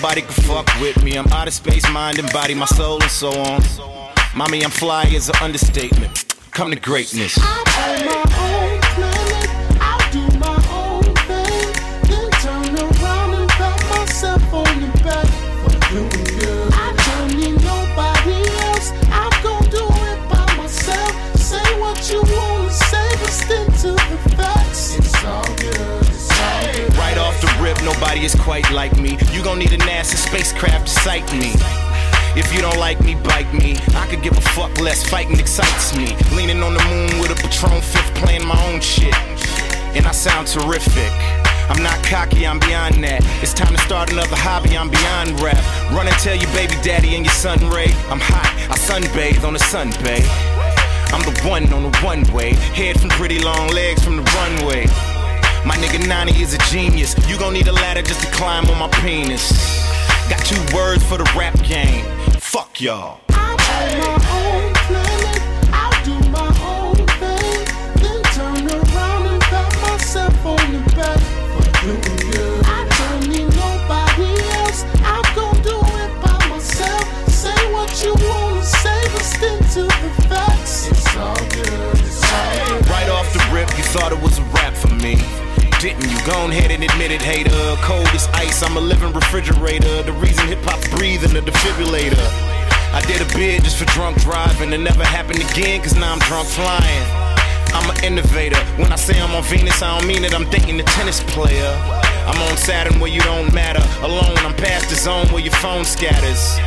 nobody can fuck with me. I'm out of space, mind and body, my soul and so on. Mommy, I'm fly is an understatement. Come to greatness. Nobody is quite like me. You gon' need a NASA spacecraft to sight me. If you don't like me, bite me. I could give a fuck less. Fighting excites me. Leaning on the moon with a Patron fifth, playing my own shit. And I sound terrific. I'm not cocky, I'm beyond that. It's time to start another hobby, I'm beyond rap. Run and tell your baby daddy and your son Ray. I'm hot, I sunbathe on the sun bay. I'm the one on the one way. Head from pretty long legs from the runway. My nigga Nani is a genius. You gon' need a ladder just to climb on my penis. Got two words for the rap game. Fuck y'all. Didn't you? Go ahead and admit it, hater. Cold as ice, I'm a living refrigerator. The reason hip hop's breathing, the defibrillator. I did a bid just for drunk driving. It never happened again, cause now I'm drunk flying. I'm an innovator. When I say I'm on Venus, I don't mean it, I'm dating a tennis player. I'm on Saturn where you don't matter. Alone, I'm past the zone where your phone scatters.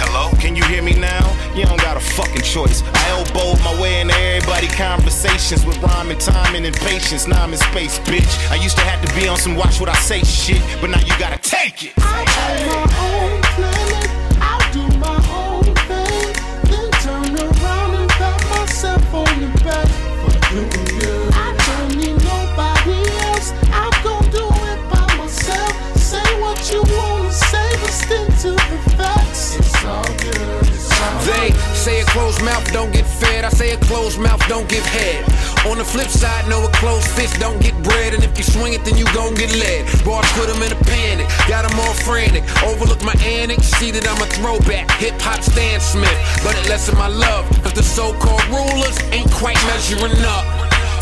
Hello, can you hear me now? You don't got a fucking choice. I elbowed my way into everybody conversations with rhyme and timing and patience. Now I'm in space, bitch. I used to have to be on some watch what I say shit, but now you gotta take it. I own my own planet. I'll do my own thing. Then turn around and pat myself on the back for doing good. I don't need nobody else. I'm gon' do it by myself. Say what you wanna say, but stick to the facts. It's all good. It's all They say a closed mouth don't get fed. I say a closed mouth don't give head. On the flip side, no, a closed fist don't get bread. And if you swing it, then you gon' get led. Bars put them in a panic, got them all frantic. Overlook my antics, see that I'm a throwback. Hip hop Stan Smith, but it lessen my love. Cause the so called rulers ain't quite measuring up.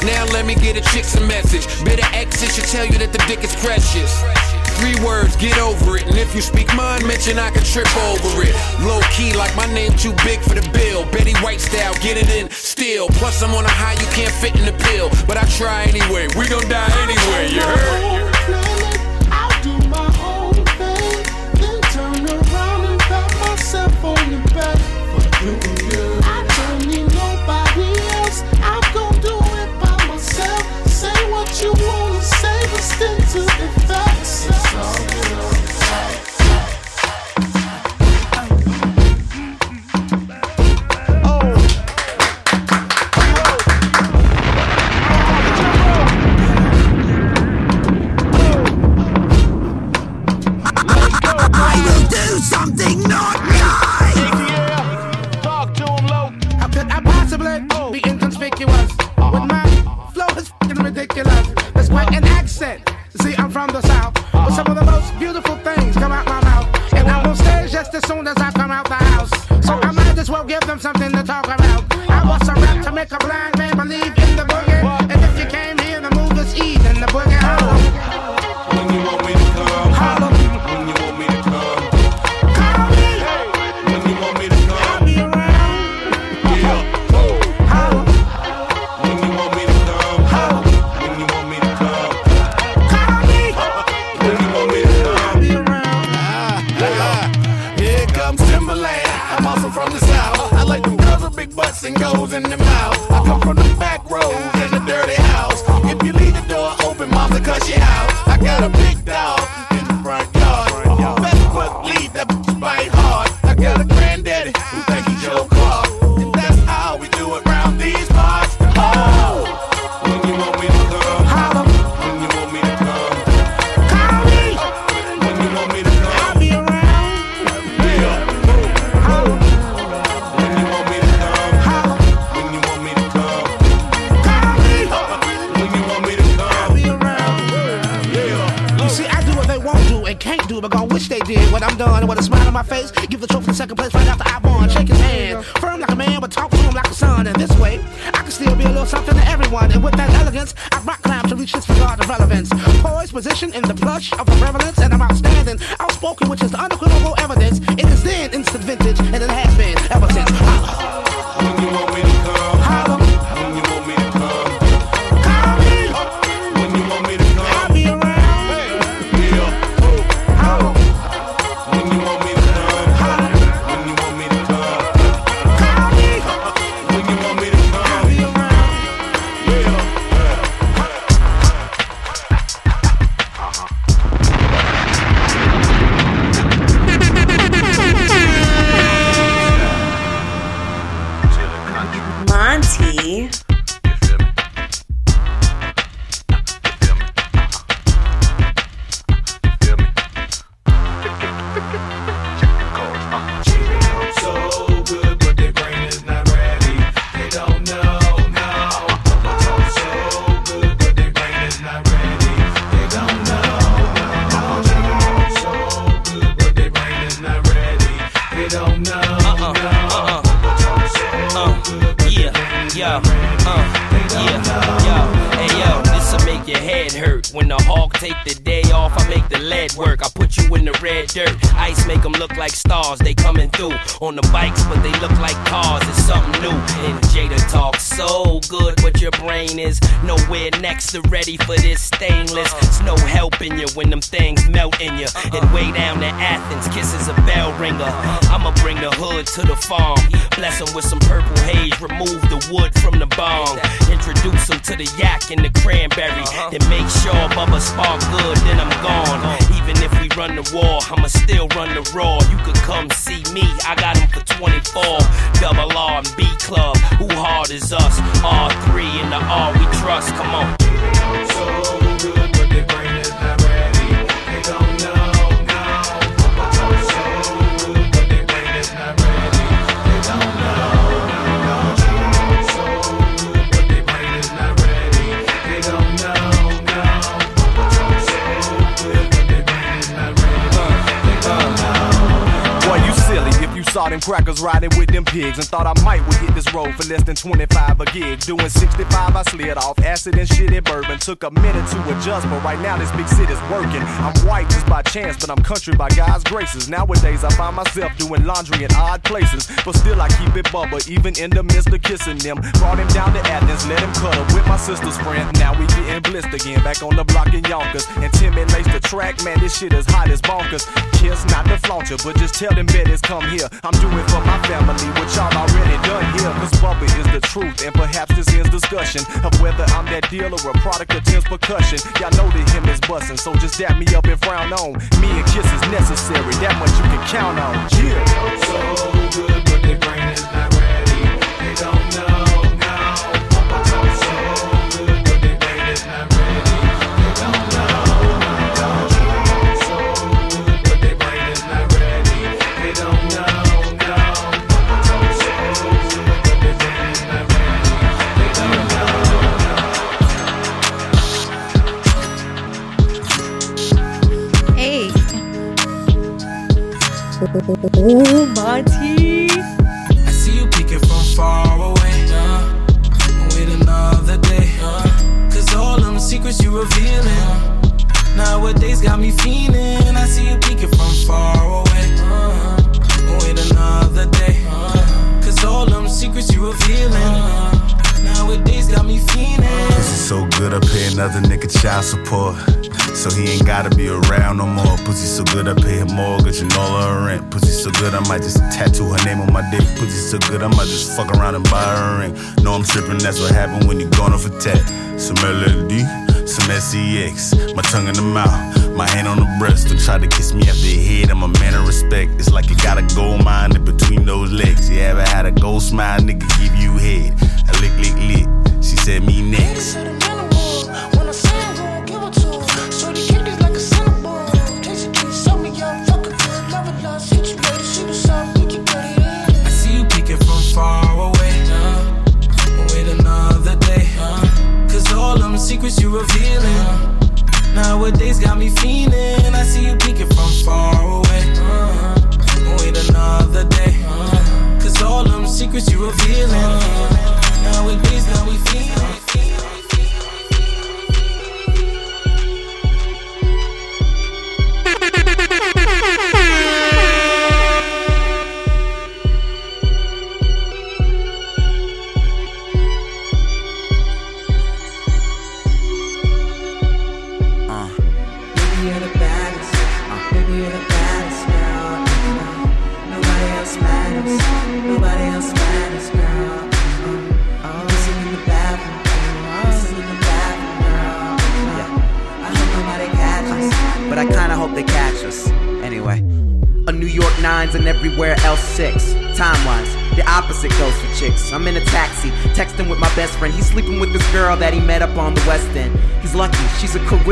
Now let me get a chick's a message. Bitter exit should tell you that the dick is precious. Three words, get over it. And if you speak mine, mention I can trip over it. Low key, like my name too big for the bill. Betty White style, get it in still. Plus, I'm on a high you can't fit in the pill. But I try anyway. We gon' die anyway, you heard? From the south, but some of the most beautiful things come out my mouth, and I'm on stage just as soon as I come out the house. So I might as well give them something to talk about. I bust a rap to make a blind crackers riding with pigs and thought I might would hit this road for less than 25 a gig. Doing 65, I slid off acid and shit in bourbon. Took a minute to adjust, but right now this big city's working. I'm white just by chance, but I'm country by God's graces. Nowadays I find myself doing laundry in odd places, but still I keep it bubble, even in the midst of kissing them. Brought him down to Athens, let him cut cuddle with my sister's friend. Now we getting blissed again, back on the block in Yonkers. And Timmy lace the track, man, this shit is hot as bonkers. Kiss not to flaunt you, but just tell them betters come here. I'm doing for my family what y'all already done here. Cause Bubba is the truth, and perhaps this ends discussion of whether I'm that deal or a product of Tim's percussion. Y'all know that him is bustin', so just dap me up and frown on. Me and Kiss is necessary, that much you can count on. Yeah. So good, Ooh, Monty. I see you peeking from far away. Uh, wait another day. Uh, Cause all them secrets you revealing. Nowadays got me feeling. I see you peeking from far away. Uh, wait another day. Uh, Cause all them secrets you revealing. Nowadays got me feeling. Pussy so good, I pay another nigga child support. So he ain't gotta be around no more. Pussy so good, I pay her mortgage and all her rent. Pussy so good, I might just tattoo her name on my dick. Pussy so good, I might just fuck around and buy her a ring. No, I'm tripping, that's what happened when you gone off a tat. Some LLD, some SEX, my tongue in the mouth, my hand on the breast. Don't try to kiss me after the head, I'm a man of respect. It's like you got a gold mine in between those legs. You ever had a gold smile, nigga give you head? I lick, lick, lick. She said me next. revealing. Nowadays got me feeling. I see you peeking from far away. Wait another day. Cause all them secrets you revealing.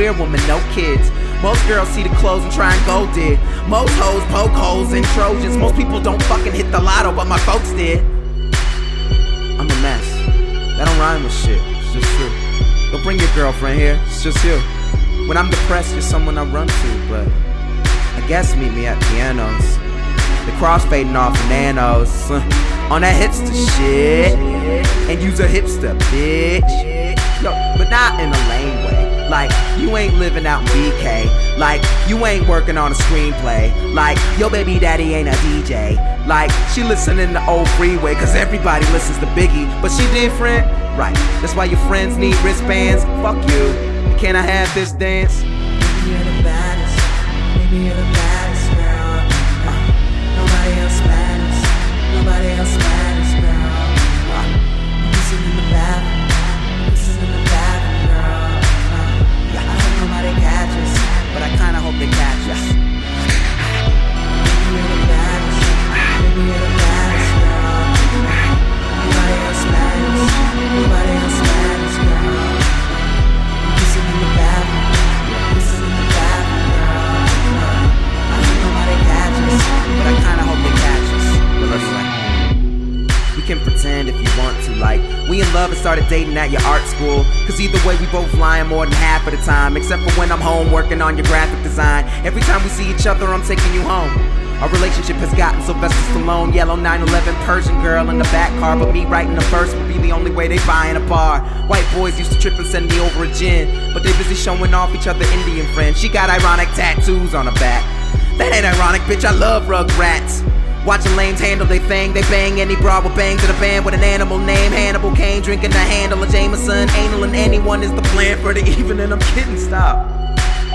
A woman, no kids. Most girls see the clothes and try and go dig. Most hoes poke holes in Trojans. Most people don't fucking hit the lotto, but my folks did. I'm a mess. That don't rhyme with shit. It's just true. Don't bring your girlfriend here. It's just you. When I'm depressed, you're someone I run to, but I guess meet me at pianos. The cross crossfading off nanos. on that hipster shit. And use a hipster, bitch. Yo, but not in a lame way. Like, you ain't living out in BK. Like, you ain't working on a screenplay. Like, your baby daddy ain't a DJ. Like, she listening to old freeway, cause everybody listens to Biggie. But she different? Right. That's why your friends need wristbands. Fuck you. Can I have this dance? Baby, you're the baddest. Baby, you're the baddest dating at your art school. Cause either way, we both lying more than half of the time. Except for when I'm home working on your graphic design. Every time we see each other, I'm taking you home. Our relationship has gotten Sylvester Stallone, yellow 911 Persian girl in the back car. But me writing a verse would be the only way they buy in a bar. White boys used to trip and send me over a gin. But they busy showing off each other Indian friends. She got ironic tattoos on her back. That ain't ironic, bitch. I love Rugrats. Watching lames handle they thing, they bang any broad with bang to the band with an animal name. Hannibal Kane drinking the handle of Jameson. Anal and anyone is the plan for the evening. I'm kidding, stop.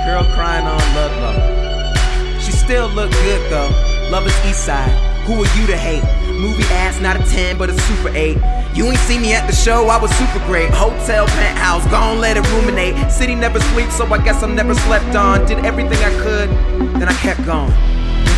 Girl crying on Ludlow. She still look good though. Love is East Side. Who are you to hate? Movie ass, not a 10, but a super 8. You ain't see me at the show, I was super great. Hotel penthouse, gon' let it ruminate. City never sleeps, so I guess I'm never slept on. Did everything I could, then I kept going.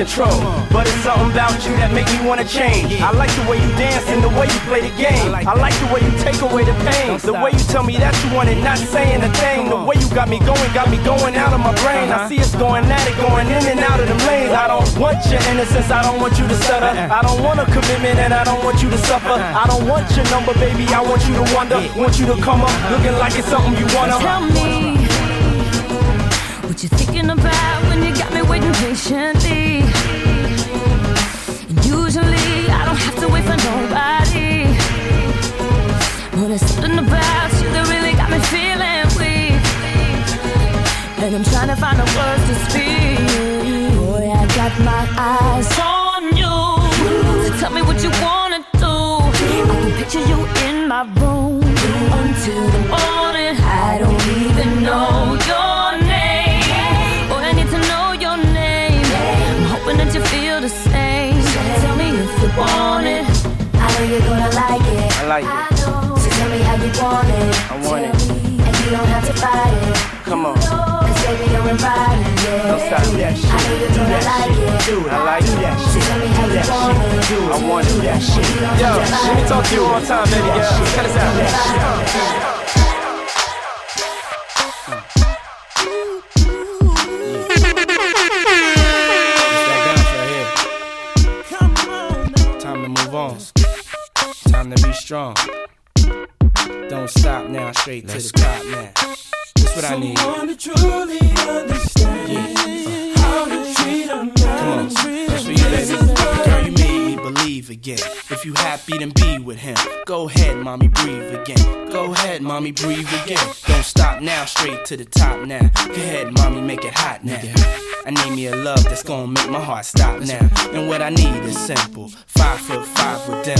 control. But it's something about you that make me wanna change. I like the way you dance and the way you play the game. I like the way you take away the pain. The way you tell me that you want it, not saying a thing. The way you got me going, got me going out of my brain. I see us going at it, going in and out of them lanes. I don't want your innocence, I don't want you to stutter. I don't want a commitment and I don't want you to suffer. I don't want your number, baby, I want you to wonder. Want you to come up looking like it's something you wanna. Tell me what you thinking about when you got me waiting patiently. And usually I don't have to wait for nobody. But there's something about you that really got me feeling weak. And I'm trying to find the words to speak. Boy, I got my eyes on you. So tell me what you wanna do. I can picture you in my room until the morning. I don't even know your know you're gonna like it. I like it. So tell me how you want it. I want it. And you don't have to fight it. Come on. Cause baby, you're invited. Yeah. Don't stop. That shit. I know you're Do gonna that like shit. it. Do it. I like So it. tell me how Do you that want shit. it. Do it. I want it. That shit. Yo, let me talk to you one time, baby girl. Cut us out. Time to be strong. Don't stop now, straight to the top now. That's what I need. Someone to truly understand how to treat a man. Come on, that's for you, baby. Girl, you made me believe again. If you happy, then be with him. Go ahead, mommy, breathe again. Go ahead, mommy, breathe again. Don't stop now, straight to the top now. Go ahead, mommy, make it hot now. I need me a love that's gonna make my heart stop now. And what I need is simple. Five foot five with dimples,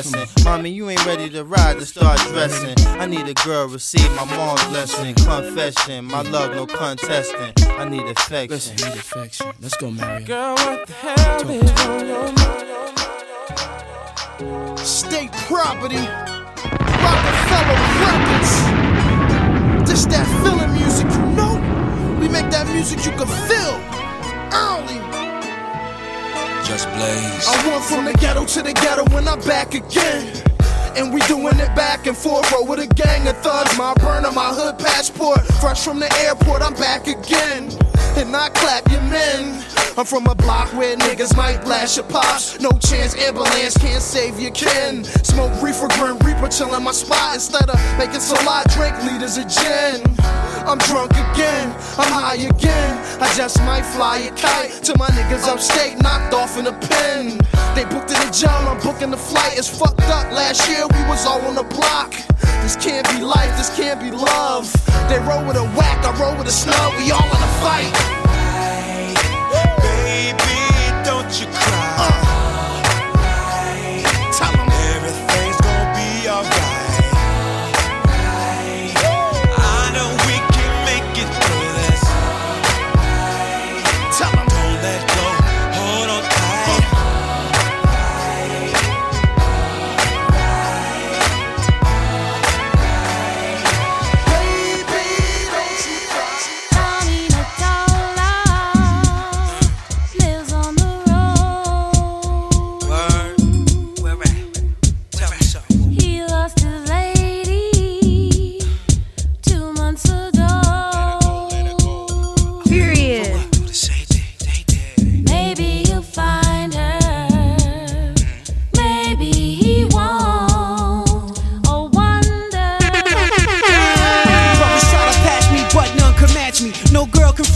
Mommy, you ain't ready to ride to start dressing. I need a girl receive my mom's blessing. Confession, my love no contesting. I need affection. Listen, I need affection. Let's go, Mario. Girl, what the hell is on your mind? State property. Rockefeller Records. This that feeling music, you know. We make that music you can feel early. Just blaze. I went from the ghetto to the ghetto when I'm back again. And we doing it back and forth, roll with a gang of thugs. My burner, my hood passport. Fresh from the airport, I'm back again. And I clap your men. I'm from a block where niggas might blast your pops. No chance, ambulance can't save your kin. Smoke reefer, grim reaper, chill in my spot. Instead of making so lot, drink liters of gin. I'm drunk again, I'm high again. I just might fly a kite to my niggas upstate, knocked off in a pen. They booked in the jail, I'm booking the flight. It's fucked up. Last year we was all on the block. This can't be life, this can't be love. They roll with a whack, I roll with a snub. We all in a fight.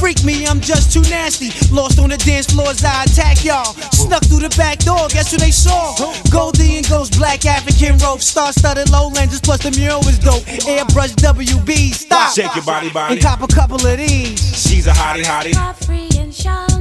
Freak me, I'm just too nasty. Lost on the dance floors, I attack y'all. Snuck through the back door, guess who they saw? Goldie and Ghost, black African rope, star studded low lenses, plus the mural was dope. Airbrush WB, stop. Shake your body, body. And cop a couple of these. She's a hottie, hottie.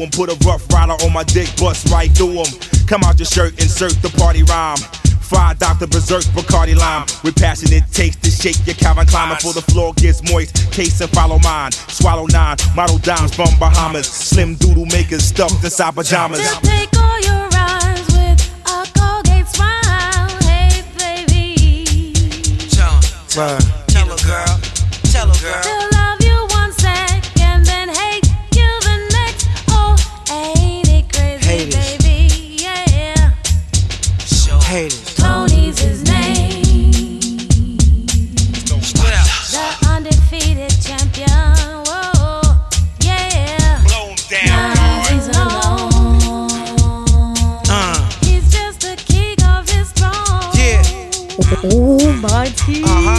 Do 'em. Put a rough rider on my dick, bust right through through 'em. Come out your shirt, insert the party rhyme. Fried Dr. Berserk, Bacardi Lime. With passionate taste to shake your Calvin Klein before the floor gets moist. Case and follow mine. Swallow nine, model dimes from Bahamas. Slim doodle makers stuffed inside pajamas. To take all your rhymes with a Colgate smile. Hey, baby. Word. Tell Uh-huh.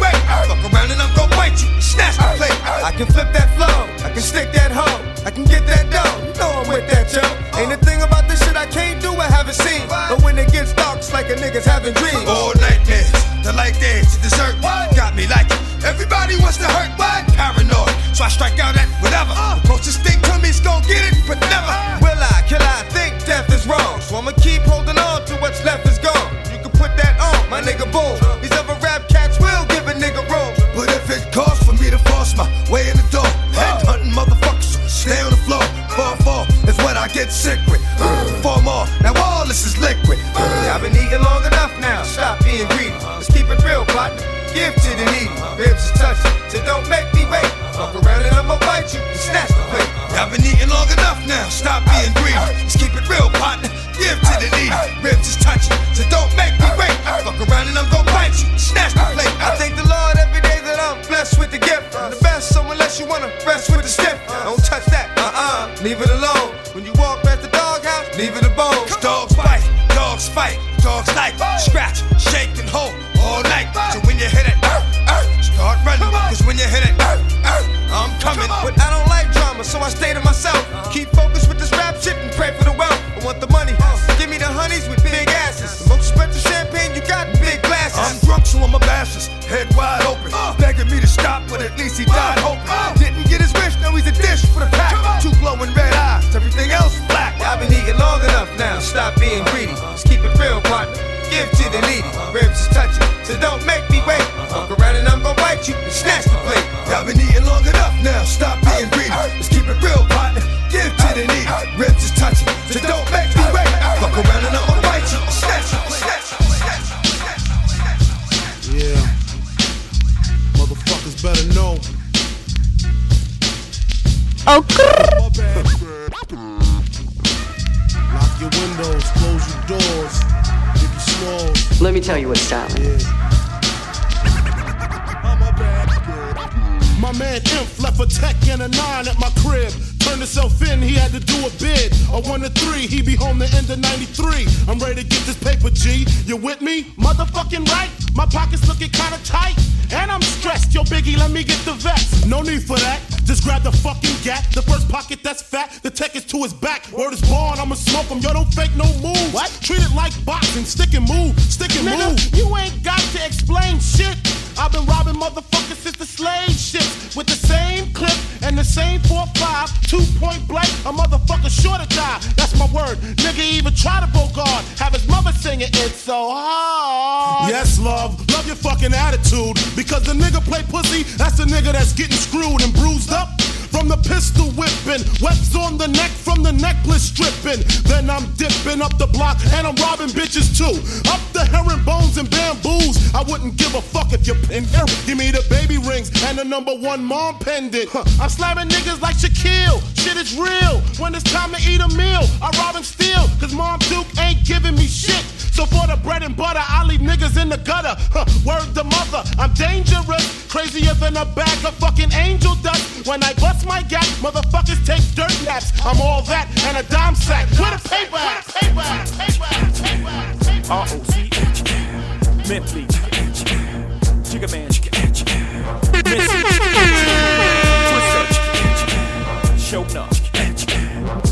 Don't make me wait. Fuck around and I'm gon' bite you, snatch the plate. I can flip that flow, I can stick that hoe, I can get that dough. You know I'm with that, yo. Ain't a thing about this shit I can't do, I haven't seen. But when it gets dark, it's like a nigga's having dreams. All nightmares, the light dance, the dessert. Got me like it. Everybody wants to hurt, what? Paranoid, so I strike out at whatever. Uh. The closest thing to me's gon' get it, but never. Uh. Will I, kill I think death is wrong. So I'ma keep holding on to what's left is gone. You can put that on, my nigga boom. These other nigga room. But if it costs for me to force my way in the door, head hunting motherfuckers, stay on the floor. Fall, fall is what I get sick with. Four more, now all this is liquid. I've been eating long enough now, stop being greedy. Let's keep it real, partner. Give to the needy. Ribs is touching, so don't make me wait. Fuck around and I'ma bite you and snatch the plate. I've been eating long enough now, stop being greedy. Let's keep it real, partner. Give to the needy. Ribs is touching, so don't make me wait. Fuck around and I'm gon' bite you, snatch the plate. I thank the Lord every day that I'm blessed with the gift. I'm the best, so unless you wanna rest with the stiff, don't touch that. Uh-uh, leave it alone. When you walk past the doghouse, leave it a bone. Dogs bite, dogs fight, dogs like scratch, shake and hold all night. So when you hit it, start running. Cause when you hit it, I'm coming. But I don't like drama, so I stay to myself. Keep focused with this rap shit and pray for the wealth. I want the money. Give me the honeys with big asses. The most expensive champagne you got in big glasses. I'm drunk, so I'm a bashes. Head wide open. Uh. Begging me to stop, but at least he died hoping. Uh. Didn't get his wish, now he's a dish for the pack. Two glowing red eyes, everything else black. I've been eating long enough now, stop being greedy. Let's keep it real, partner. Give to the needy. Ribs is touching, so don't make me wait. Fuck around and I'm gon' bite you and snatch the plate. I've been eating long enough now, stop being greedy. Let's keep it real, partner. Give to the needy. Ribs is touching, so don't make me wait. Fuck around and I'm gon' bite you and snatch you, snatch you, snatch you. Yeah. Motherfuckers better know. Oh, Lock your windows, close your doors, give you smalls. Let me tell you what's styling. My man Imp left a tech and a nine at my crib. Turned himself in, he had to do a bid. A one to three, he be home the end of 93. I'm ready to get this paper, G. You with me? Motherfucking right. My pockets looking kinda tight. And I'm stressed. Yo, Biggie, let me get the vest. No need for that. Just grab the fucking gat. The first pocket that's fat. The tech is to his back. Word is born, I'ma smoke him. Yo, don't fake no moves. What? Treat it like boxing. Stick and move. Stick and Nigga, move. you ain't got to explain shit. I've been robbing motherfuckers since the slave ships with the same clip and the same 4-5, two point blank, a motherfucker sure to die. That's my word. Nigga even try to vote bogard, have his mother singing it's so hard. Yes, love. Love your fucking attitude. Because the nigga play pussy, that's the nigga that's getting screwed and bruised up. From the pistol whipping, webs on the neck from the necklace stripping. Then I'm dipping up the block and I'm robbing bitches too. Up the herring bones and bamboos. I wouldn't give a fuck if you're in. Give me the baby rings and the number one mom pendant. Huh. I'm slamming niggas like Shaquille. Shit is real. When it's time to eat a meal, I rob and steal. Cause Mom Duke ain't giving me shit. So for the bread and butter, I leave niggas in the gutter. Huh. Word to mother, I'm dangerous. Crazier than a bag of fucking angel dust. When I bust my gap, motherfuckers take dirt naps. I'm all that and a dime sack. Where the paper at? R-O-C-H Mentally Jigga man. Choke up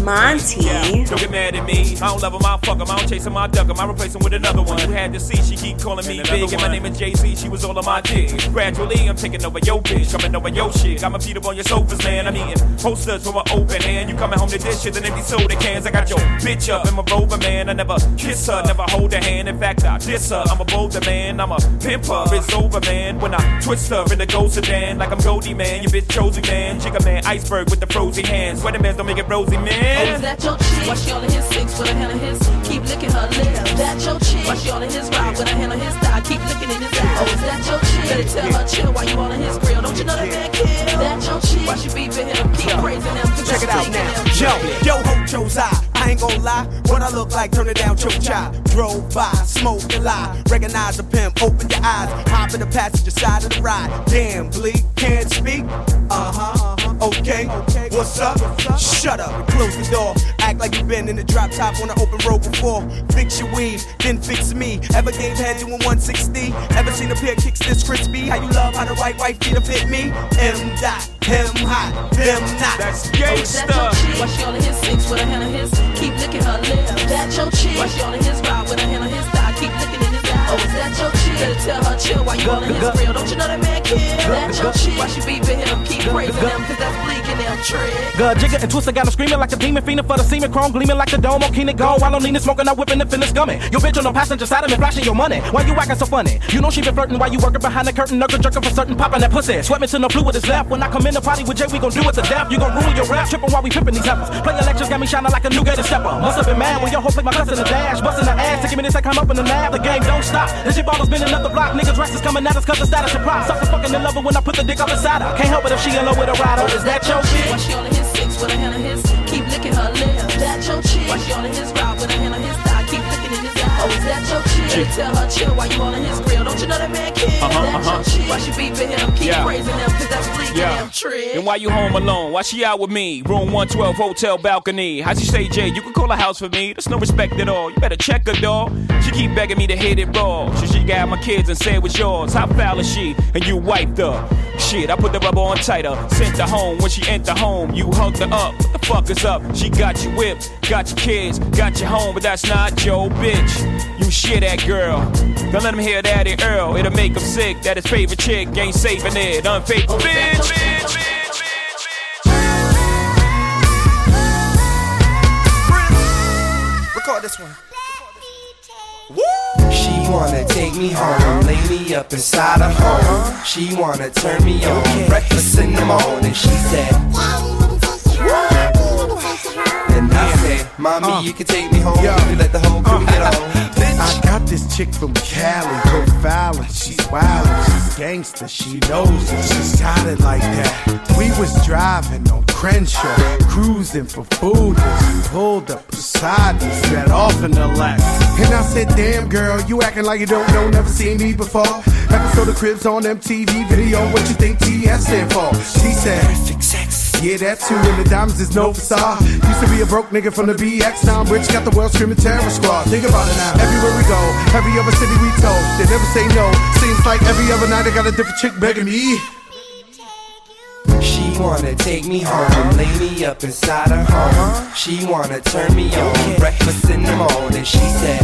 Monty. Yeah, don't get mad at me. I don't love him, I fuck him. I don't chase him, I duck him. I replace him with another one. You had to see, she keep calling me big. And my name is Jay-Z, she was all on my dick. Gradually, I'm taking over your bitch, coming over your shit. Got my feet up on your sofas, man. I'm eating posters from an open hand. You coming home to dishes and empty soda cans. I got your bitch up in my rover, man. I never kiss her, never hold her hand. In fact, I diss her. I'm a bolder man, I'm a pimper. It's over, man. When I twist her in the ghost sedan, like I'm Goldie, man. You bitch chosen, man. Chicken man, iceberg with the frozen hands. Sweater man, don't make it rosy, man. Oh, is that your chick? Why she all in his six with a hand of his? Keep licking her lips. That your chick? Why she all in his ride with a hand on his thigh? Keep licking in his eye. Oh, is that your chick? Better tell her chill while you all in his grill. Don't you know that man kill? That your chick? Why she beefing him? Keep praising him. Check it out now. Yo, yo, Hojo's eye. I ain't gon' lie. What I look like, turn it down, choke chai. Drove by, smoke and lie. Recognize the pimp, open your eyes. Hop in the passenger side of the ride. Damn, Bleek, can't speak. Uh huh, uh huh. Okay, what's up? Shut up and close the door. Act like you've been in the drop top on an open road before. Fix your weave, then fix me. Ever gave head doing 160? Ever seen a pair of kicks this crispy? How you love how the right wife feet to fit me? M dot, him hot, them not. That's Oh, is that your chick? Why she on his six with a hand on his? Keep licking her lips. That your chick? Why she on his ride with a hand on his thigh? Keep licking in his eye. Oh, is that your chick? Better tell her chill while you on his grill. Don't you know that man kill? That your chick? Why she beeping him? Keep praising him, cause that's bleaking them trick. Good jigger and twister got him screaming like a demon, fiending for the semen chrome, gleaming like the dome on Keenan Gold. While I'm leaning, smoking, I'm whipping the finish gumming. Your bitch on the passenger side of me, flashing your money. Why you acting so funny? You know she been flirting while you working behind the curtain, knuckle jerking for certain, popping that pussy. Sweat me to no fluid is left. When I come in the party with Jay, we gon' do it to death. You gon' ruin your rap, tripping while we pimping these heifers. Play elections got me shining like a new gated stepper. Must have been mad when your hoe played my cuss in the dash, busting the ass to give me this, I come up in the lab. The game don't stop. This shit ballers been another block. Niggas restless coming at us cause the status of pride. Sucker fucking in love her when I put the dick up inside her. Can't help it if she in love with a rider. Is that your shit? Why she on his six with a hand on his? Keep licking her lips. That your chick? Why she on his ride with a hand on his in is that your chick? Better tell her chill while you on his grill. Don't you know that man kill? Uh-huh, that uh-huh. your chick? Why she beeping him? Keep Yeah. praising him, cause that's bleaking Yeah. them trick. And why you home alone? Why she out with me? Room 112, hotel balcony. How's she say, Jay? You can call a house for me. There's no respect at all. You better check her, dog. She keep begging me to hit it raw. She she got my kids and say was yours. How foul is she? And you wiped her. Shit, I put the rubber on tighter. Sent her home. When she entered home, you hugged her up. What fuck is up? She got you whipped, got your kids, got you home, but that's not your bitch. You shit that girl. Don't let him hear that in Earl. It'll make him sick that his favorite chick ain't saving it. Unfaithful oh, bitch. Record this one. She wanna take me home, lay me up inside her home. She wanna turn me on, breakfast in the morning. She said, and I said, Mommy, uh. you can take me home. You let the whole crew uh. get on. I got this chick from Cali, profiling. She's wildin', she's gangster, she knows it. She's got it like that. We was driving on Crenshaw, cruising for food. She pulled up beside me, set off in the lap. And I said, Damn girl, you acting like you don't know, never seen me before. Episode of Cribs on MTV video, what you think TS stand for? She said, Perfect sex. Yeah, that's too, and the diamonds is no facade. Used to be a broke nigga from the BX, now I'm rich, got the world screaming terror squad. Think about it now. Everywhere we go, every other city we told, they never say no. Seems like every other night I got a different chick begging me. She wanna take me home, lay me up inside her home. She wanna turn me on, breakfast in the morning. She said,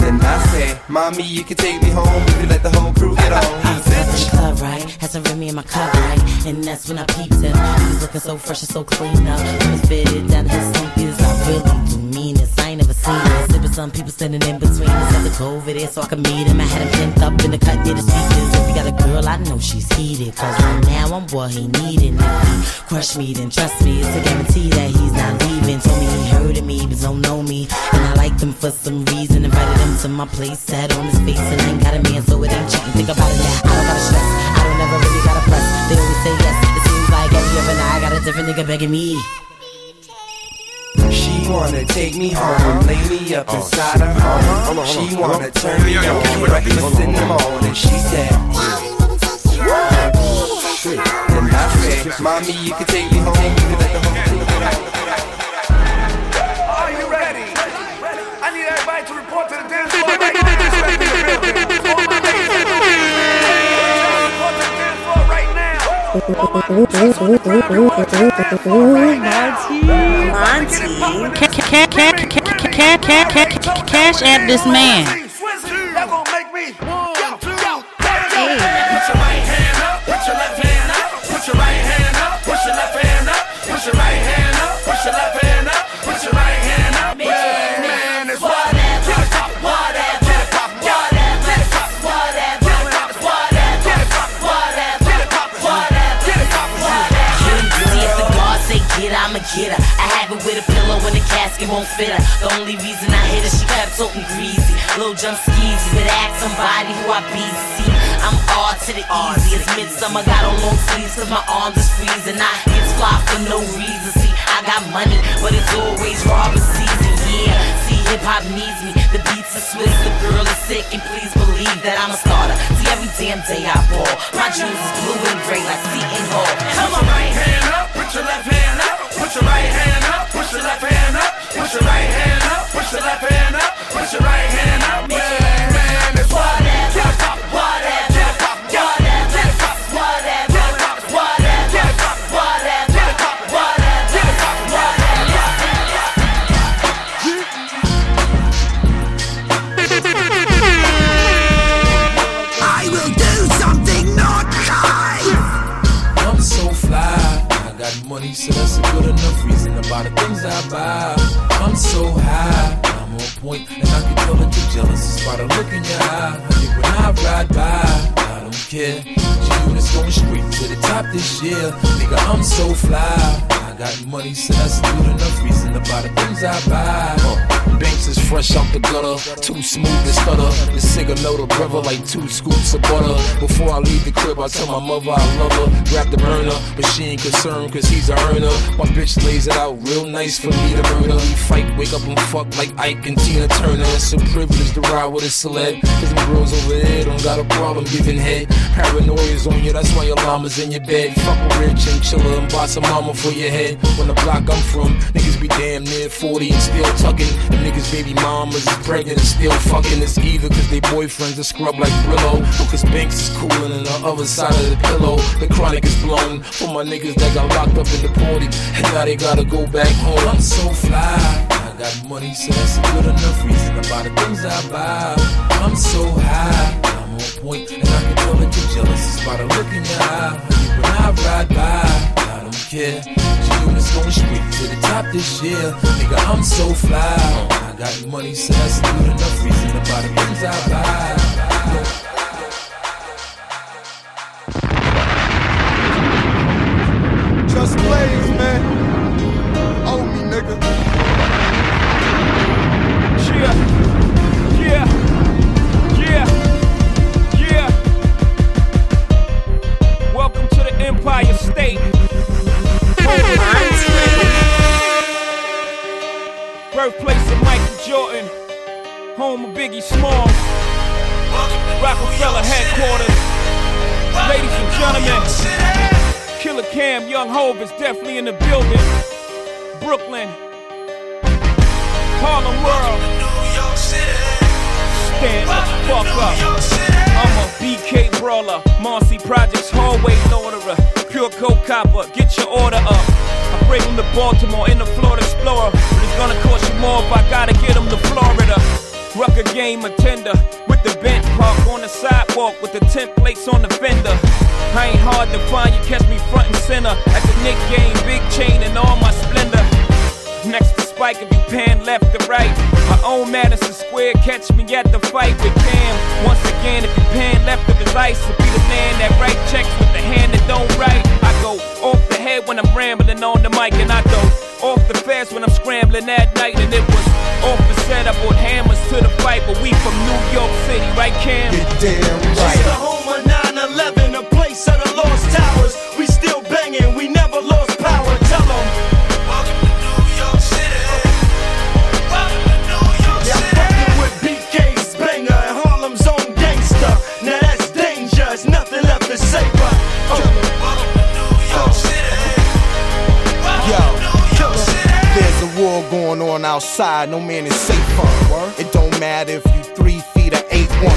Then I said, Mommy, you can take me home if you let the whole crew get on. in the club, right? Had some Remy in my cup, right? And that's when I peeped him. He was looking so fresh and so clean up. When it fitted down to his sneakers, I really There was some people standing in between us. Had to go over there so I could meet him. I had him pent up in the cut near the speakers. If you got a girl, I know she's heated. Cause right now I'm what he needed. If he crush me, then trust me. It's a guarantee that he's not leaving. Told me he heard of me, but don't know me. And I liked him for some reason. Invited him to my place, sat on his face, and I ain't got a man, so it ain't cheating. Think about it now. I don't gotta stress. I don't never really gotta press. They always say yes. It seems like every other night I got a different nigga begging me. She wanna take me home, lay me up inside her home. She wanna turn me on, breakfast in the morning. She said, Then I said, Mommy, you can take me home. Cash app this man. Put your right hand up, put your left hand up, put your right hand up, push your right hand up, casket won't fit her. The only reason I hit her, she kept talking greasy. Little jump skeezy, but ask somebody who I be. See, I'm R to the easy. It's midsummer, got on long sleeves cause my arms is freezing. I hit fly for no reason. See, I got money, but it's always robber season. Yeah, see, hip hop needs me. The beats are Swiss, the girl is sick, and please believe that I'm a starter. See, every damn day I ball. My jewels is blue and gray like Seton Hall. Come on, right hand up, put your left hand up, put your right hand up, put your left hand up, put your right hand up, put your left hand up, put your right hand this year. Nigga, I'm so fly. I got money, so that's good enough reason about the things I buy. Uh, Banks is fresh out the gutter, too smooth cigar know the brother like two scoops of butter. Before I leave the crib, I tell my mother I love her. Grab the burner, but she ain't concerned cause he's a earner. My bitch lays it out real nice for me to murder. We fight, wake up and fuck like Ike and Tina Turner. It's a privilege to ride with a celeb. Cause my girls over there don't got a problem giving head. Paranoia's on you, that's why your llama's in your bed. Fuck a rich and chiller and buy some mama for your head. When the block I'm from, niggas be damn near 40 and still tucking. And niggas baby mamas is pregnant and still fucking. It's either cause they boyfriends are scrub like Brillo. Or cause Banks is coolin' on the other side of the pillow. The chronic is blown for my niggas that got locked up in the party. And now they gotta go back home. I'm so fly. I got money, so that's a good enough reason about the things I buy. I'm so high. I'm on point, and I can tell that you're jealous. It's by the look in your eye. When I ride by, I don't care. Going straight to the top this year. Nigga, I'm so fly. I got money, so that's good enough reason the things I buy. Just blaze, coke copper. Get your order up. I bring them to Baltimore in the Florida Explorer, but it's gonna cost you more if I gotta get them to Florida. Rucker game attender with the bent park on the sidewalk with the tent plates on the fender. I ain't hard to find, you catch me front and center at the Knick game, big chain and all my splendor. Next to Spike if you pan left to right. My own Madison Square, catch me at the fight with Cam. Once again, if you pan left of his ice, to be the man that write checks with the hand that don't write. I go off the head when I'm rambling on the mic, and I go off the fast when I'm scrambling at night. And it was off the set, I brought hammers to the fight, but we from New York City, right, Cam? Get damn It's the home of 9-11, a place of the lost towers. We still banging, we never lost power. War going on outside, no man is safe from. It don't matter if you three feet or eight one.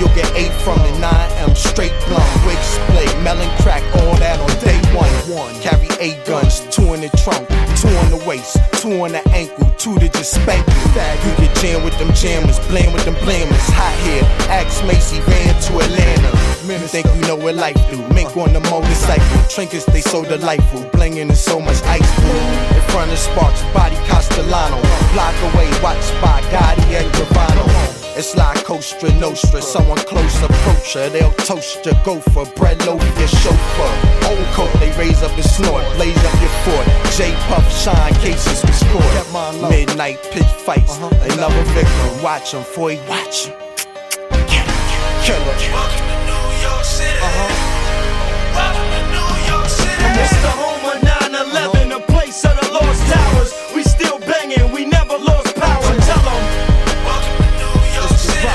You'll get eight from the 9M straight blunt. Wig split, melon crack, all that on day one. Carry eight guns, two in the trunk, two on the waist, two on the ankle, two to just spank you. You get jammed with them jammers, blame with them blamers. Hot here, axe Macy ran to Atlanta. You think you know what life do? Mink on the motorcycle, trinkets they so delightful. Blinging in so much ice blue. In front of Sparks, body Castellano. Block away, watched by Gotti and Gravano. It's like Cosa Nostra, someone close approach her. They'll toast your gopher, bread loaf your chauffeur. Old coat, they raise up the snort, blaze up your fort. J Puff, shine cases was caught. Midnight pitch fights, uh-huh. another victim. Watch him, for he watch him. City. Uh-huh. Welcome to New York City. And it's the home of 9 11, the place of the lost towers. We still banging, we never lost power. Tell them. Welcome to New York City.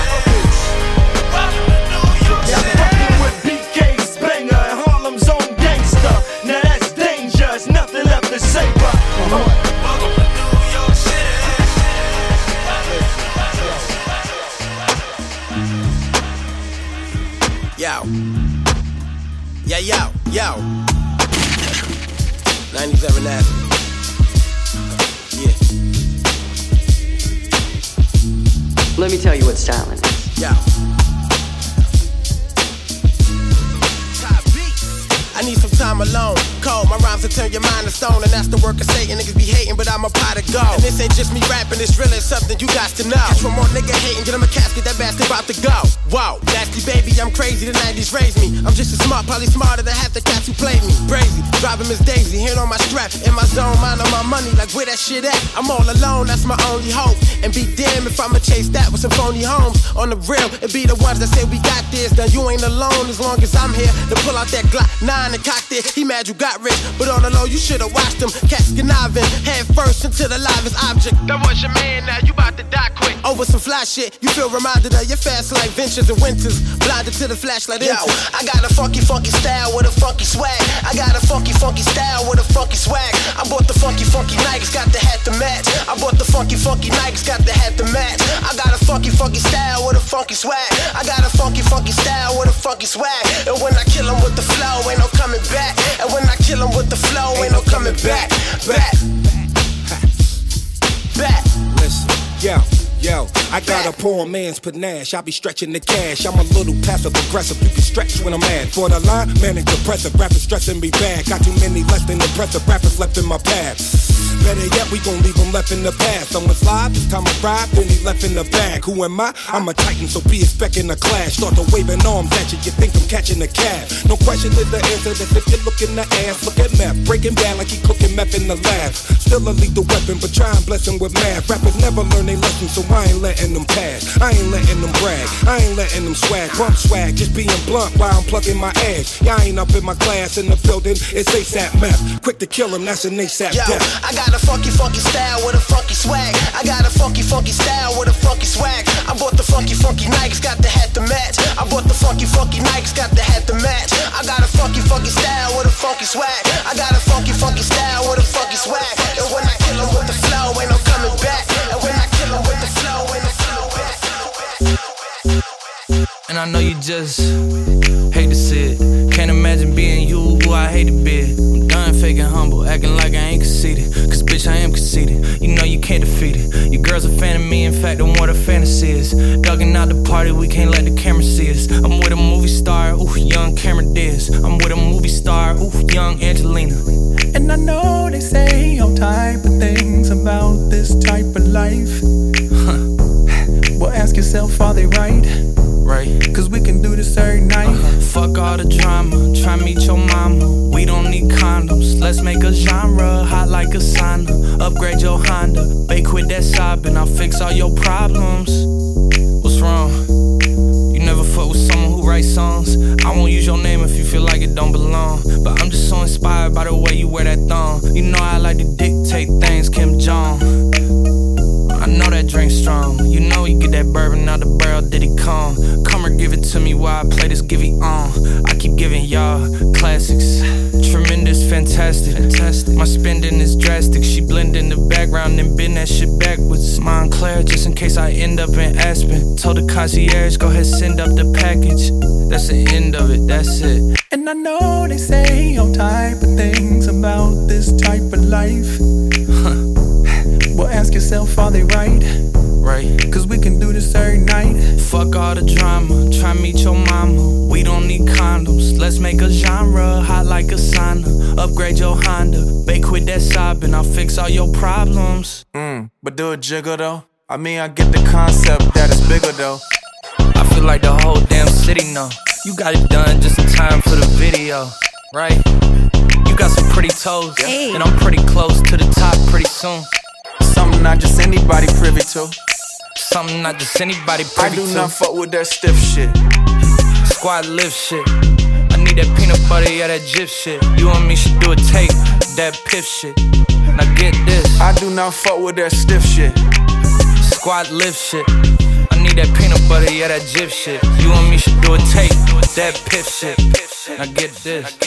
Welcome to New York yeah, Fucking with BK's banger and Harlem's own gangster. Now that's dangerous. nothing left to say, but. Uh-huh. out yo, yo. 97 Avenue. Yeah. Let me tell you what styling is. Yo. I need some time alone. Cold, my rhymes will turn your mind to stone, and that's the work of Satan. Niggas be hating, but I'm a pot of gold. And this ain't just me rapping, it's really something you got to know. Catch one more nigga hating, get him a casket, that bastard about to go. Whoa, nasty baby, I'm crazy, the 90s raised me. I'm just as smart, probably smarter than half the cats who played me. Brazy, driving Miss Daisy, hand on my strap, in my zone, mind on my money, like where that shit at? I'm all alone, that's my only hope. And be damned if I'ma chase that with some phony homes. On the real, it be the ones that say we got this. Now you ain't alone as long as I'm here to pull out that Glock 9 it. He mad you got rich, but on the low, you should've watched him. Cats conniving, head first into the livest object. That was your man, now you Over some fly shit, you feel reminded of your fast life ventures and winters. Blinded to the flashlight. Yo, I got a funky, funky style with a funky swag. I got a funky, funky style with a funky swag. I bought the funky, funky Nikes, got the hat to match. I bought the funky, funky Nikes, got the hat to match. I got a funky, funky style with a funky swag. I got a funky, funky style with a funky swag. And when I kill 'em with the flow, ain't no coming back. And when I kill 'em with the flow, ain't no coming back. Back. Back. Listen, yo, yo, I got a poor man's panache. I be stretching the cash. I'm a little passive aggressive. You can stretch when I'm mad. For the line, manic depressive. Rappers stressing me bad. Got too many less than impressive rappers left in my path. Better yet, we gon' leave them left in the past. Someone slide, this time I ride, then he left in the bag. Who am I? I'm a titan, so be expecting a clash. Start to waving arms at you, you think I'm catching a cab. No question is the answer, that's if you look in the ass. Look at meth, breaking down like he cooking meth in the lab. Still a lethal weapon, but try and bless him with math. Rappers never learn they lesson, so I ain't letting them pass. I ain't letting them brag, I ain't letting them swag. Bump swag, just being blunt while I'm plugging my ass. Y'all ain't up in my class in the building, it's ASAP meth. Quick to kill him, that's an ASAP Yo, death. I got a funky, funky style with a funky swag. I got a funky, funky style with a funky swag. I bought the funky, funky Nikes, got the hat to match. I bought the funky, funky Nikes, got the hat to match. I got a funky, funky style with a funky swag. I got a funky, funky style with a funky swag. And when I kill 'em with the flow, ain't no coming back. And when I kill 'em with the And I know you just hate to see it. Can't imagine being you, who I hate to be. I'm done faking humble, acting like I ain't conceited. Cause bitch, I am conceited. You know you can't defeat it. Your girl's a fan of me, in fact, I'm what a fantasy is. Dugging out the party, we can't let the camera see us. I'm with a movie star, ooh, young Cameron Diaz. I'm with a movie star, ooh, young Angelina. And I know they say all type of things about this type of life. Huh. Well, ask yourself, are they right? This every night. Uh-huh. Fuck all the drama, try meet your mama. We don't need condoms, let's make a genre hot like a sauna. Upgrade your Honda, bake quit that sobbing, I'll fix all your problems. What's wrong? You never fuck with someone who writes songs. I won't use your name if you feel like it don't belong. But I'm just so inspired by the way you wear that thong. You know I like to dictate things, Kim Jong. Know that drink strong. You know you get that bourbon out the barrel, did he come? Come or give it to me while I play this give it on. I keep giving y'all classics. Tremendous, fantastic. fantastic. My spending is drastic. She blend in the background and bend that shit backwards. Moncler, just in case I end up in Aspen. Told the concierge, go ahead, send up the package. That's the end of it, that's it. And I know they say all type of things about this type of life. Well, ask yourself, are they right? Right. Cause we can do this every night. Fuck all the drama, try meet your mama. We don't need condoms, let's make a genre hot like a sauna. Upgrade your Honda, bake quit that sobbing, I'll fix all your problems. Mm, but do a jiggle though. I mean, I get the concept that it's bigger though. I feel like the whole damn city know. You got it done just in time for the video, right? You got some pretty toes, yeah. and I'm pretty close to the top pretty soon. Something not just anybody privy to. Something not just anybody privy to. I privy do to. not fuck with that stiff shit. Squad lift shit. I need that peanut butter, yeah, that jip shit. You and me should do a tape, that piff shit. Now get this. I do not fuck with that stiff shit. Squad lift shit. I need that peanut butter, yeah, that jip shit. You and me should do a tape, that piff shit. Now get this.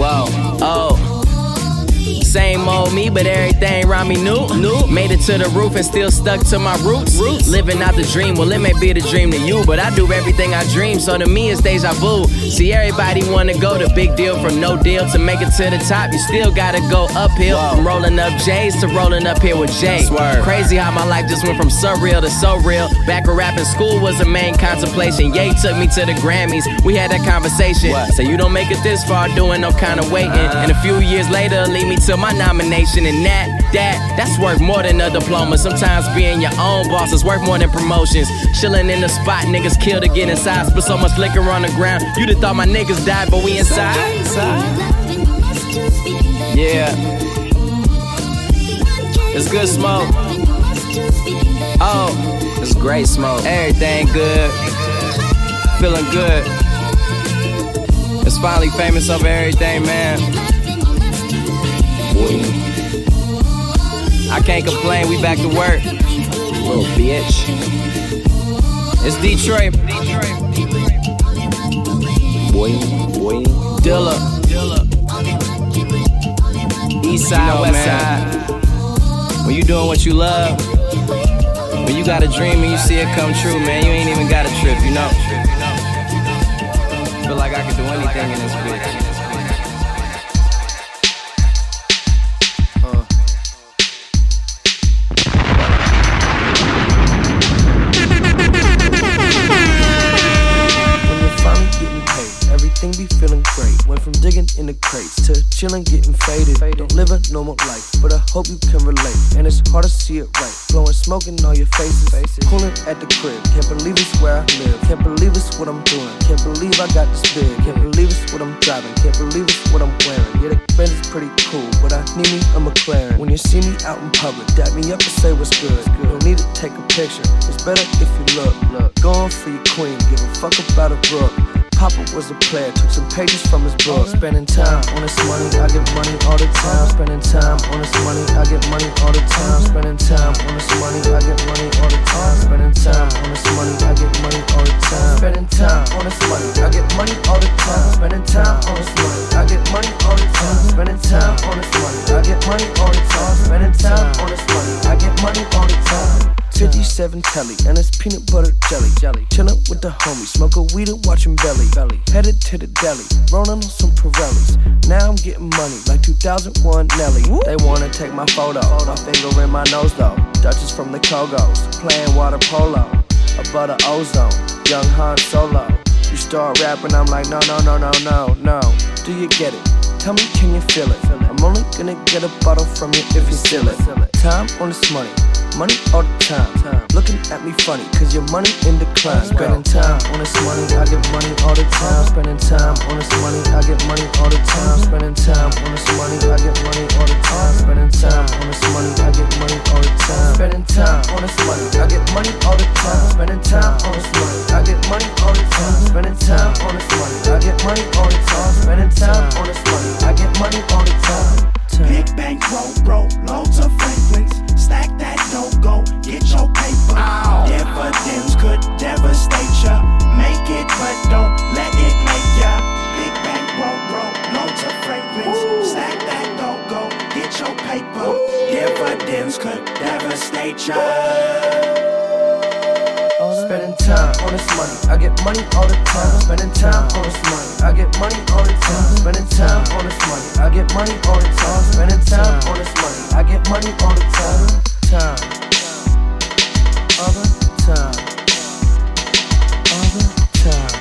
Whoa, oh. Same old me, but everything around me new. new. Made it to the roof and still stuck to my roots. roots. Living out the dream, well, it may be the dream to you, but I do everything I dream, so to me it's deja vu. See, everybody wanna go the big deal from no deal to make it to the top. You still gotta go uphill from rolling up J's to rolling up here with Jay. Swerve. Crazy how my life just went from surreal to so real. Back when rapping school was the main contemplation. Ye took me to the Grammys. We had that conversation. Say you don't make it this far doing no kind of waiting. Uh-huh. And a few years later, lead me to my nomination. And that, that, that's worth more than a diploma. Sometimes being your own boss is worth more than promotions. Chilling in the spot, niggas kill to get inside. Spit so much liquor on the ground. You'd have thought my niggas died, but we inside. Yeah. It's good smoke. Oh, it's great smoke. Everything good. Feeling good. It's finally famous over everything, man. I can't complain, we back to work. Little bitch. It's Detroit. Boy, boy. Dilla. Dilla. East side, west side. When you doing what you love, when you got a dream and you see it come true, man, you ain't even got a trip, you know? Feel like I can do anything in this bitch. To chilling, getting faded. Don't live a normal life, but I hope you can relate. And it's hard to see it right. Blowing smoke in all your faces. Cooling at the crib. Can't believe it's where I live. Can't believe it's what I'm doing. Can't believe I got this big. Can't believe it's what I'm driving. Can't believe it's what I'm wearing. Yeah, the Benz is pretty cool, but I need me a McLaren. When you see me out in public, dap me up and say what's good. Don't need to take a picture. It's better if you look. Look, going for your queen. Give a fuck about a brook. Papa was a player, took some pages from his book. Spending time on this money, I get money all the time. Spending time on this money, I get money all the time. Spending time on this money, I get money all the time. Spending time on this money, I get money all the time. Spending time on this money, I get money all the time. Spending time on this money, I get money all the time. Spending time on this money, I get money all the time. Spending time on this money, I get money all the time. 57 telly, and it's peanut butter jelly. jelly. Chillin' with the homies, smoke a weed and watching belly. Belly. Headed to the deli, rolling on some Pirellis. Now I'm getting money like 2001 Nelly. They wanna take my photo, my finger in my nose though. Duchess from the Kogos, playing water polo. Above the ozone, young Han Solo. You start rapping, I'm like, no, no, no, no, no, no. Do you get it? Tell me, can you feel it? I'm only gonna get a bottle from you if you steal it. Time on this money, money all the time. Looking at me funny, cause your money in decline. Spending time on this money, I get money all the time. Spending time on this money, I get money all the time. Spending time on this money, I get money all the time. Spending time on this money, I get money all the time. Spending time on this money, I get money all the time. Spending time on this money, I get money all the time. Spending time on this money, I get money all the time. Spending time on this money, I get money all the time. Big bank roll, bro, loads of Franklins. Stack that dough, go get your paper. Dividends could devastate ya. Make it, but don't let it make ya. Big bank roll, bro, loads of Franklins. Stack that dough, go get your paper. Dividends could devastate ya. Spending time on this money, I get money all the time. Spending time on this money, I get money all the time. Spending time on this money, I get money all the time. Spending time on this money, I get money all the time. Time, other time, other time,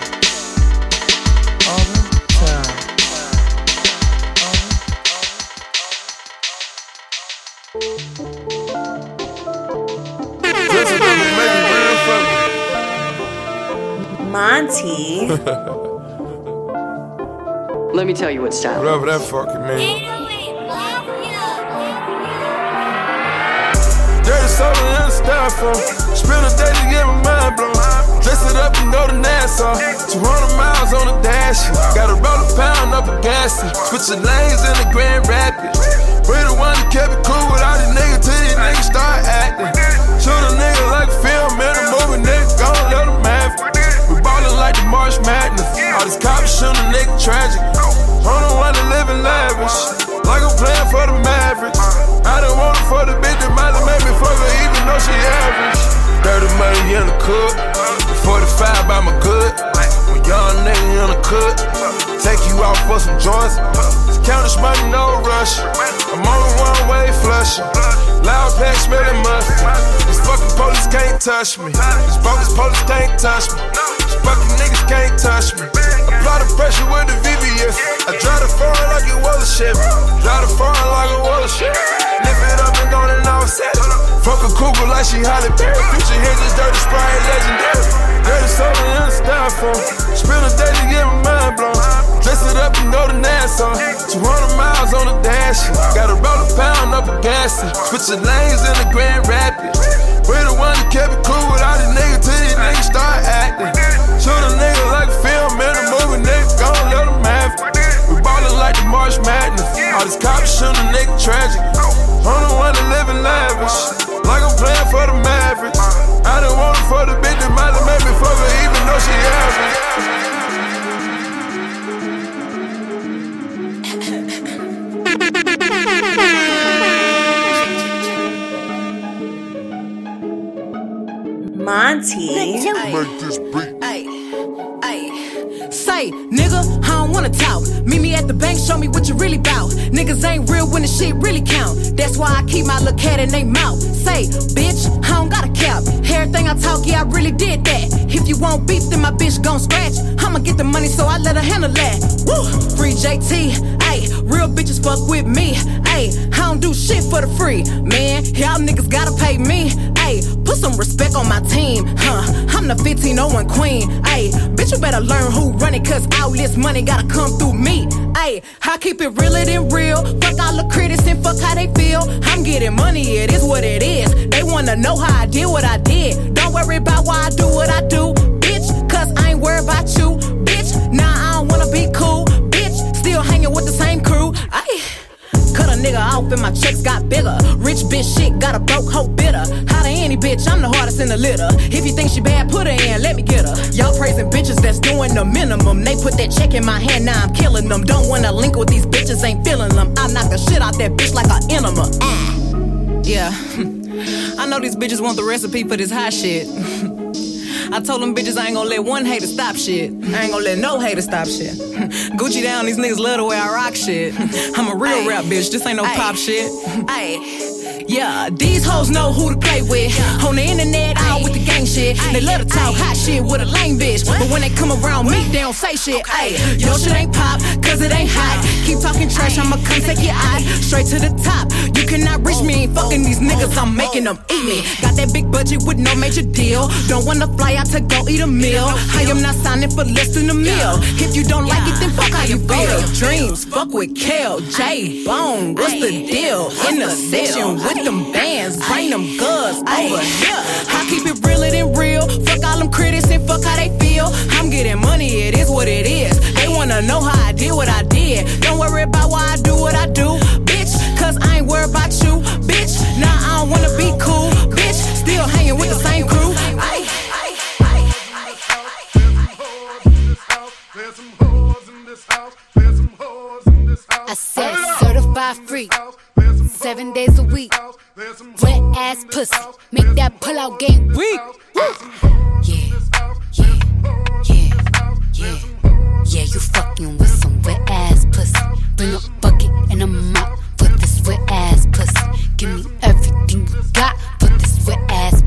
other time. Monty. Let me tell you what style Whatever that fucking mean. Dirty soda and styrofoam. Spend a day to get my mind blown. Dress it up and go to Nassau. 200 miles on the dash. Gotta roll a pound up a gas. Switching lanes in the Grand Rapids. We the one that kept it cool with all these niggas till these niggas start acting. Shoot a nigga like a film in a movie, nigga, gon' let them have it. We ballin' like the March Madness. All these cops shootin' a nigga tragic. I'm wanna live in lavish. Like I'm playing for the Mavericks. I don't want it for the bitch that might have made me fuck her even though she average. 30 money in the cook. 45 by my good. When young nigga in the cook. Take you out for some joints. Count this money, no rush. I'm on the one way flush. Loud pack smelling mustard. These fucking police can't touch me. These bogus police can't touch me. These fucking niggas can't touch me. Apply the pressure with the VVS. I drive the foreign like it was a Chevy. Drive the foreign like it was a Chevy. Lift it up and go and offset it. Fuck a cougar like she Halle Berry. Future Hendrix, dirty sprite, legendary. Dirty soda in the styrofoam. Spend a day to get my mind blown. Dress it up and go to Nassau. 200 miles on the dash. Gotta roll a pound up a gas. Switching lanes in the Grand Rapids. We the one that kept it cool with all these niggas till these niggas start acting. Shit really count. That's why I keep my little cat in they mouth. Say, bitch, I don't got a cap. Everything I talk, yeah, I really did that. If you want beef, then my bitch gon' scratch. I'ma get the money, so I let her handle that. Woo! Free JT, ayy. Real bitches fuck with me, ayy. I don't do shit for the free, man. Y'all niggas gotta pay me, ayy. Put some respect on my team, huh? I'm the 1501 queen, ayy. Bitch, you better learn who run it, cause all this money gotta come through me, ayy. I keep it realer than real. Fuck all the critics and fuck how they feel. I'm getting money, it is what it is. They wanna know how I did what I did. Don't worry about why I do what I do, bitch, cause I ain't worried about you. Nah, I don't wanna be cool, bitch. Still hanging with the same crew, ayy. Cut a nigga off and my checks got bigger. Rich bitch shit got a broke hoe bitter. How to any bitch, I'm the hardest in the litter. If you think she bad, put her in, let me get her. Y'all praising bitches that's doing the minimum. They put that check in my hand, now I'm killing them. Don't wanna link with these bitches, ain't feeling them. I knock the shit out that bitch like an enema. Ah. Yeah. I know these bitches want the recipe for this hot shit. I told them bitches I ain't gonna let one hater stop shit. I ain't gonna let no hater stop shit. Gucci down, these niggas love the way I rock shit. I'm a real rap bitch, this ain't no pop shit. Yeah, these hoes know who to play with. On the internet, out with the gang shit. They love to talk hot shit with a lame bitch. But when they come around me, they don't say shit. Ayy, your shit ain't pop, cause it ain't hot. Keep talking trash, I'ma come take your eye straight to the top. You cannot reach me, ain't fucking these niggas, I'm making them eat me. Got that big budget with no major deal. Don't wanna fly out to go eat a meal. I am not signing for less than a meal. If you don't like it, then fuck how you feel. Dreams, fuck with Kel, J Bone, what's the deal? In the section with them bands, bring them goods over here. I keep it realer than real. Fuck all them critics and fuck how they feel. I'm getting money, it is what it is. They wanna know how I did what I did. Don't worry about why I do what I do, bitch. Cause I ain't worried about you, bitch. Nah, I don't wanna be cool, bitch. Still hanging with the same crew. Ay. I said certified free, seven days a week. Wet ass pussy, make that pull out game weak. Yeah, yeah, yeah, yeah, yeah. You fucking with some wet ass pussy. Bring a bucket and a mop for this wet ass pussy. Give me everything you got for this wet ass pussy.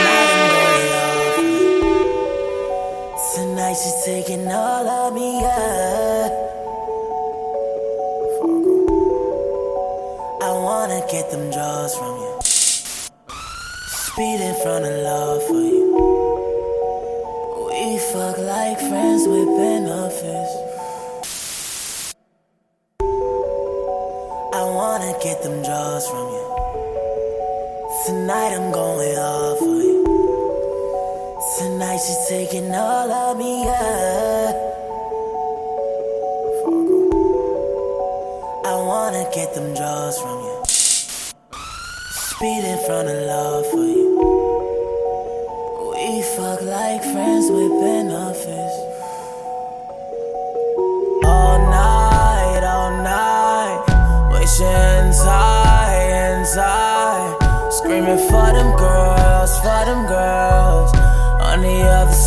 Tonight she's taking all of me, yeah. I wanna get them jaws from you. Speed in front of love for you. We fuck like friends with benefits. I wanna get them jaws from you. Tonight I'm going off for you. Tonight she's taking all of me, yeah. I wanna get them jaws from you. Speed in front of love for you. We fuck like friends with benefits. All night, all night. Wishing inside, inside. Screaming for them girls, for them girls.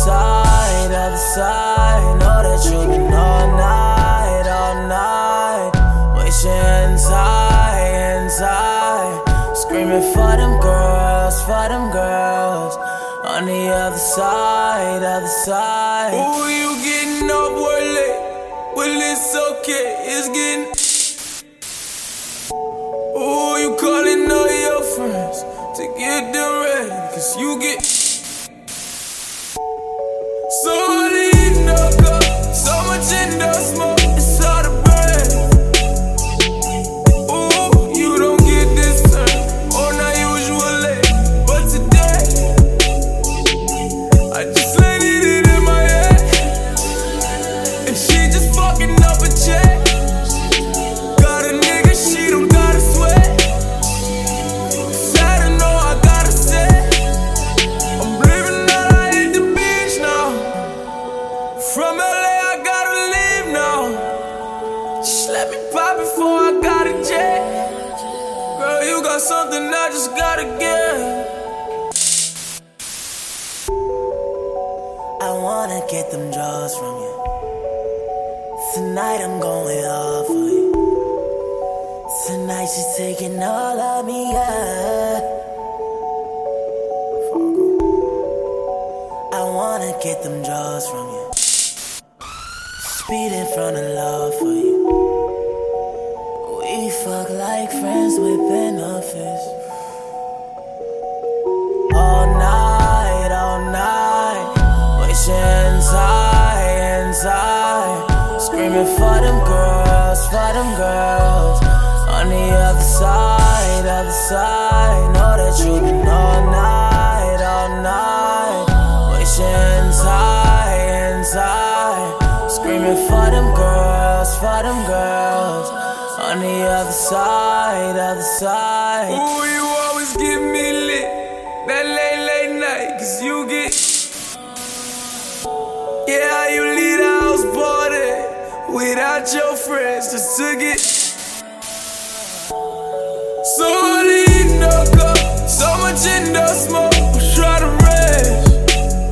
Side, other side. Know that you've been all night, all night. Wishing inside, inside. Screaming for them girls, for them girls. On the other side, other side. So from you. Tonight I'm going off for you. Tonight she's taking all of me, yeah. I wanna get them jaws from you. Speed in front of love for you. We fuck like friends with benefits. All night, all night. For them girls. On the other side, other side. Know that you've been all night, all night. Wishing inside, inside. Screaming for them girls, for them girls. On the other side, other side. Ooh, you without your friends just to get. So lean up, so much in the smoke, try to rest.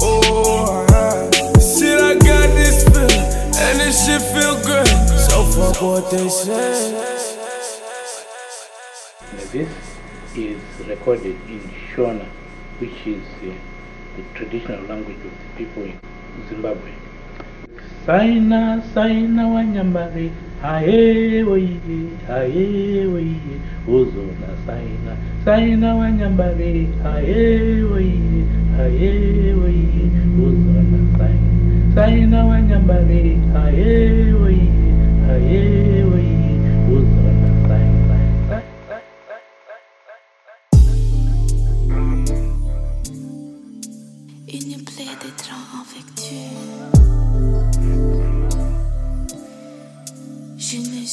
Oh, I, shit, I got this feeling, and this shit feel good. So fuck what they say. This is recorded in Shona, which is uh, the traditional language of the people in Zimbabwe. Saina, saina wanyambari, aye oye, aye oye, uzona saina, saina wanyambari, aye oye, haye woi uzona sai saina wanyambale haye woi haye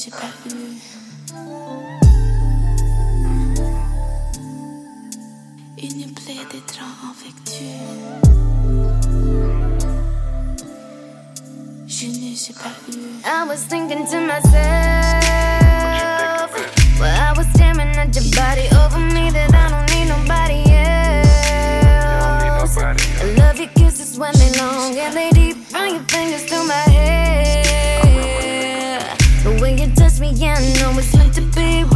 Je pas eu. Une plaie d'être infectieux. Je ne sais pas eu. I was thinking to myself, well, I was staring at your body over me that I don't need nobody else. I love your kisses when they long and they deep. Run your fingers through my yeah, know it's meant to be.